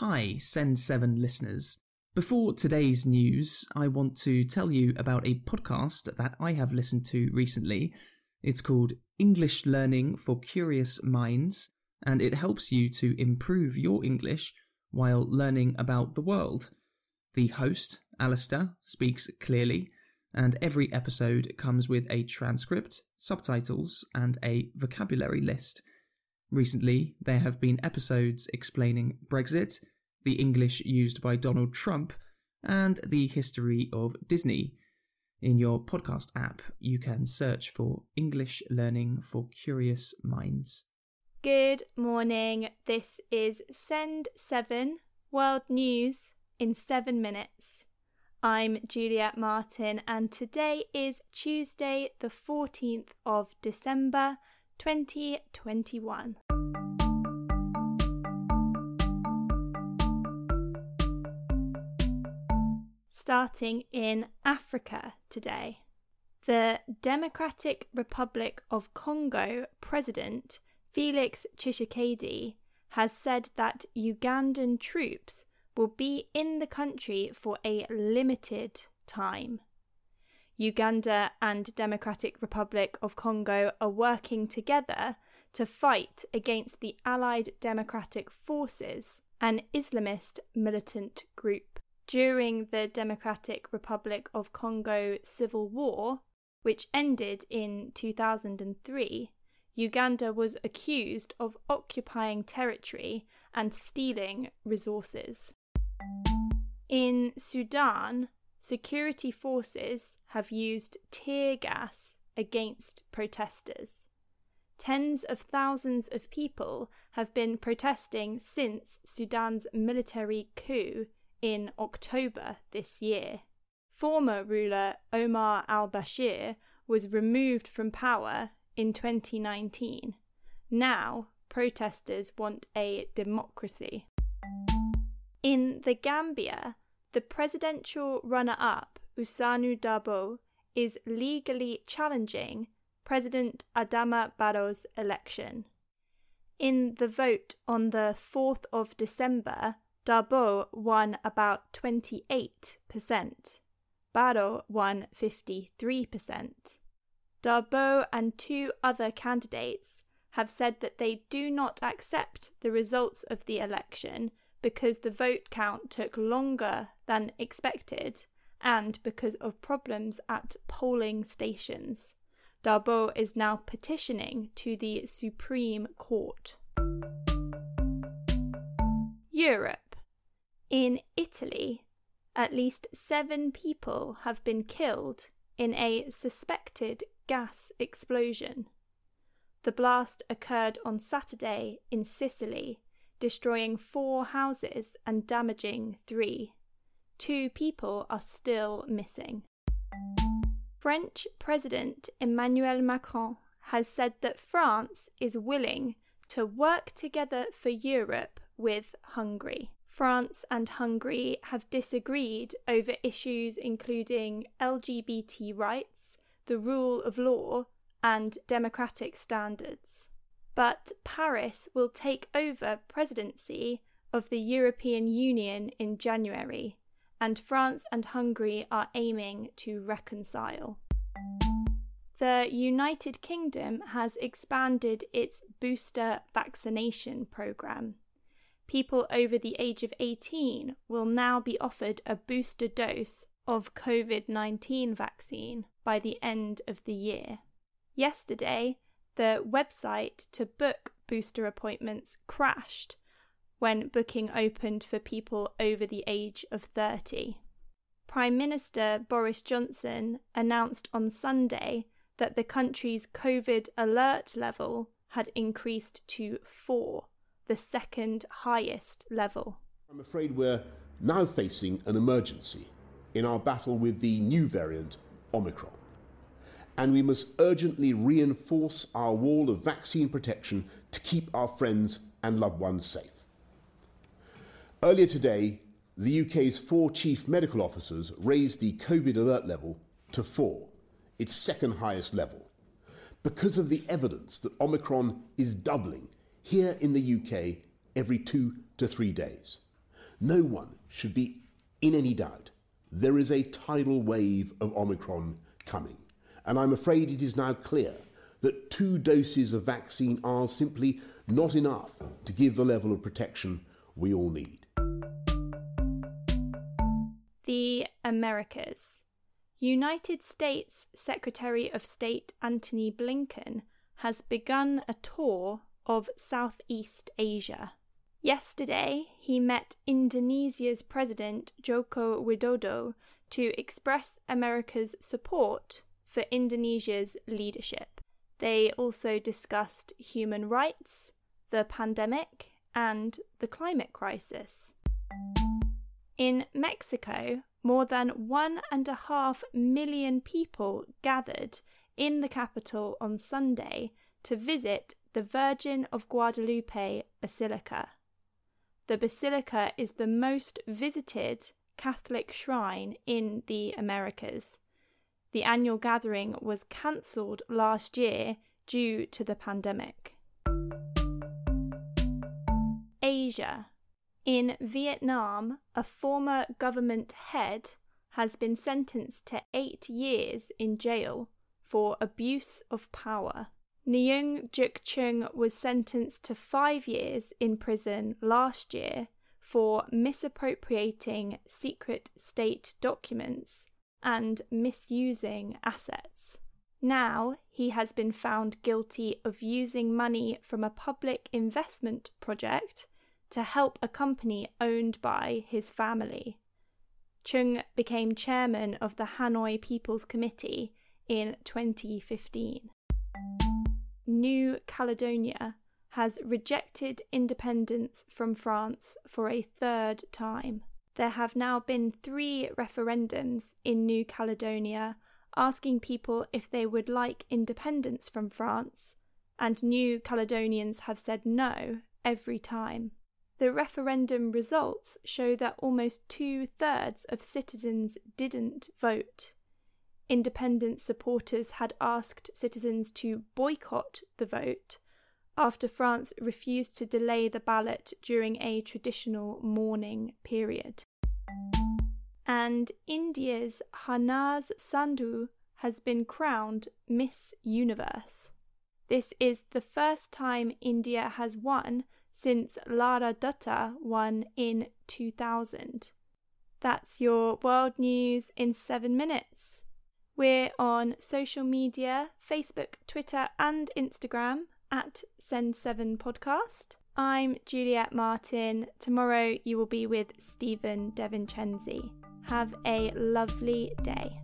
Hi, Send 7 listeners. Before today's news, I want to tell you about a podcast that I have listened to recently. It's called English Learning for Curious Minds, and it helps you to improve your English while learning about the world. The host, Alistair, speaks clearly, and every episode comes with a transcript, subtitles, and a vocabulary list. Recently, there have been episodes explaining Brexit, the English used by Donald Trump, and the history of Disney. In your podcast app, you can search for English Learning for Curious Minds. Good morning. This is Send 7 World News in 7 minutes. I'm Juliet Martin, and today is Tuesday, the 14th of December 2021. Starting in Africa today. The Democratic Republic of Congo President Felix Tshisekedi has said that Ugandan troops will be in the country for a limited time. Uganda and Democratic Republic of Congo are working together to fight against the Allied Democratic Forces, an Islamist militant group. During the Democratic Republic of Congo civil war, which ended in 2003, Uganda was accused of occupying territory and stealing resources. In Sudan, security forces have used tear gas against protesters. Tens of thousands of people have been protesting since Sudan's military coup in October this year. Former ruler Omar al Bashir was removed from power in 2019. Now, protesters want a democracy. In the Gambia, the presidential runner up, Ousainou Darboe, is legally challenging President Adama Barrow's election. In the vote on the 4th of December, Darboe won about 28%. Barrow won 53%. Darboe and two other candidates have said that they do not accept the results of the election because the vote count took longer than expected and because of problems at polling stations. Darboe is now petitioning to the Supreme Court. Europe. In Italy, at least seven people have been killed in a suspected gas explosion. The blast occurred on Saturday in Sicily destroying four houses and damaging three. Two people are still missing. French President Emmanuel Macron has said that France is willing to work together for Europe with Hungary. France and Hungary have disagreed over issues including LGBT rights, the rule of law, and democratic standards but Paris will take over presidency of the European Union in January, and France and Hungary are aiming to reconcile. The United Kingdom has expanded its booster vaccination programme. People over the age of 18 will now be offered a booster dose of COVID 19 vaccine by the end of the year. Yesterday, the website to book booster appointments crashed when booking opened for people over the age of 30. Prime Minister Boris Johnson announced on Sunday that the country's COVID alert level had increased to four, the second highest level. I'm afraid we're now facing an emergency in our battle with the new variant, Omicron and we must urgently reinforce our wall of vaccine protection to keep our friends and loved ones safe. Earlier today, the UK's four chief medical officers raised the COVID alert level to four, its second highest level, because of the evidence that Omicron is doubling here in the UK every two to three days. No one should be in any doubt. There is a tidal wave of Omicron coming, and I'm afraid it is now clear that two doses of vaccine are simply not enough to give the level of protection we all need. The Americas. United States Secretary of State Antony Blinken has begun a tour of Southeast Asia. Yesterday, he met Indonesia's President Joko Widodo to express America's support for Indonesia's leadership. They also discussed human rights, the pandemic, and the climate crisis. In Mexico, more than one and a half million people gathered in the capital on Sunday to visit the Virgin of Guadalupe Basilica. The basilica is the most visited Catholic shrine in the Americas. The annual gathering was cancelled last year due to the pandemic. Asia. In Vietnam, a former government head has been sentenced to eight years in jail for abuse of power. Nguyen Duc Chung was sentenced to five years in prison last year for misappropriating secret state documents and misusing assets. Now he has been found guilty of using money from a public investment project to help a company owned by his family. Chung became chairman of the Hanoi People's Committee in 2015. New Caledonia has rejected independence from France for a third time. There have now been three referendums in New Caledonia asking people if they would like independence from France, and New Caledonians have said no every time. The referendum results show that almost two thirds of citizens didn't vote. Independence supporters had asked citizens to boycott the vote after France refused to delay the ballot during a traditional mourning period. And India's Harnaaz Sandhu has been crowned Miss Universe. This is the first time India has won since Lara Dutta won in 2000. That's your world news in seven minutes. We're on social media Facebook, Twitter, and Instagram at Send7 Podcast. I'm Juliet Martin. Tomorrow you will be with Stephen Devincenzi. Have a lovely day.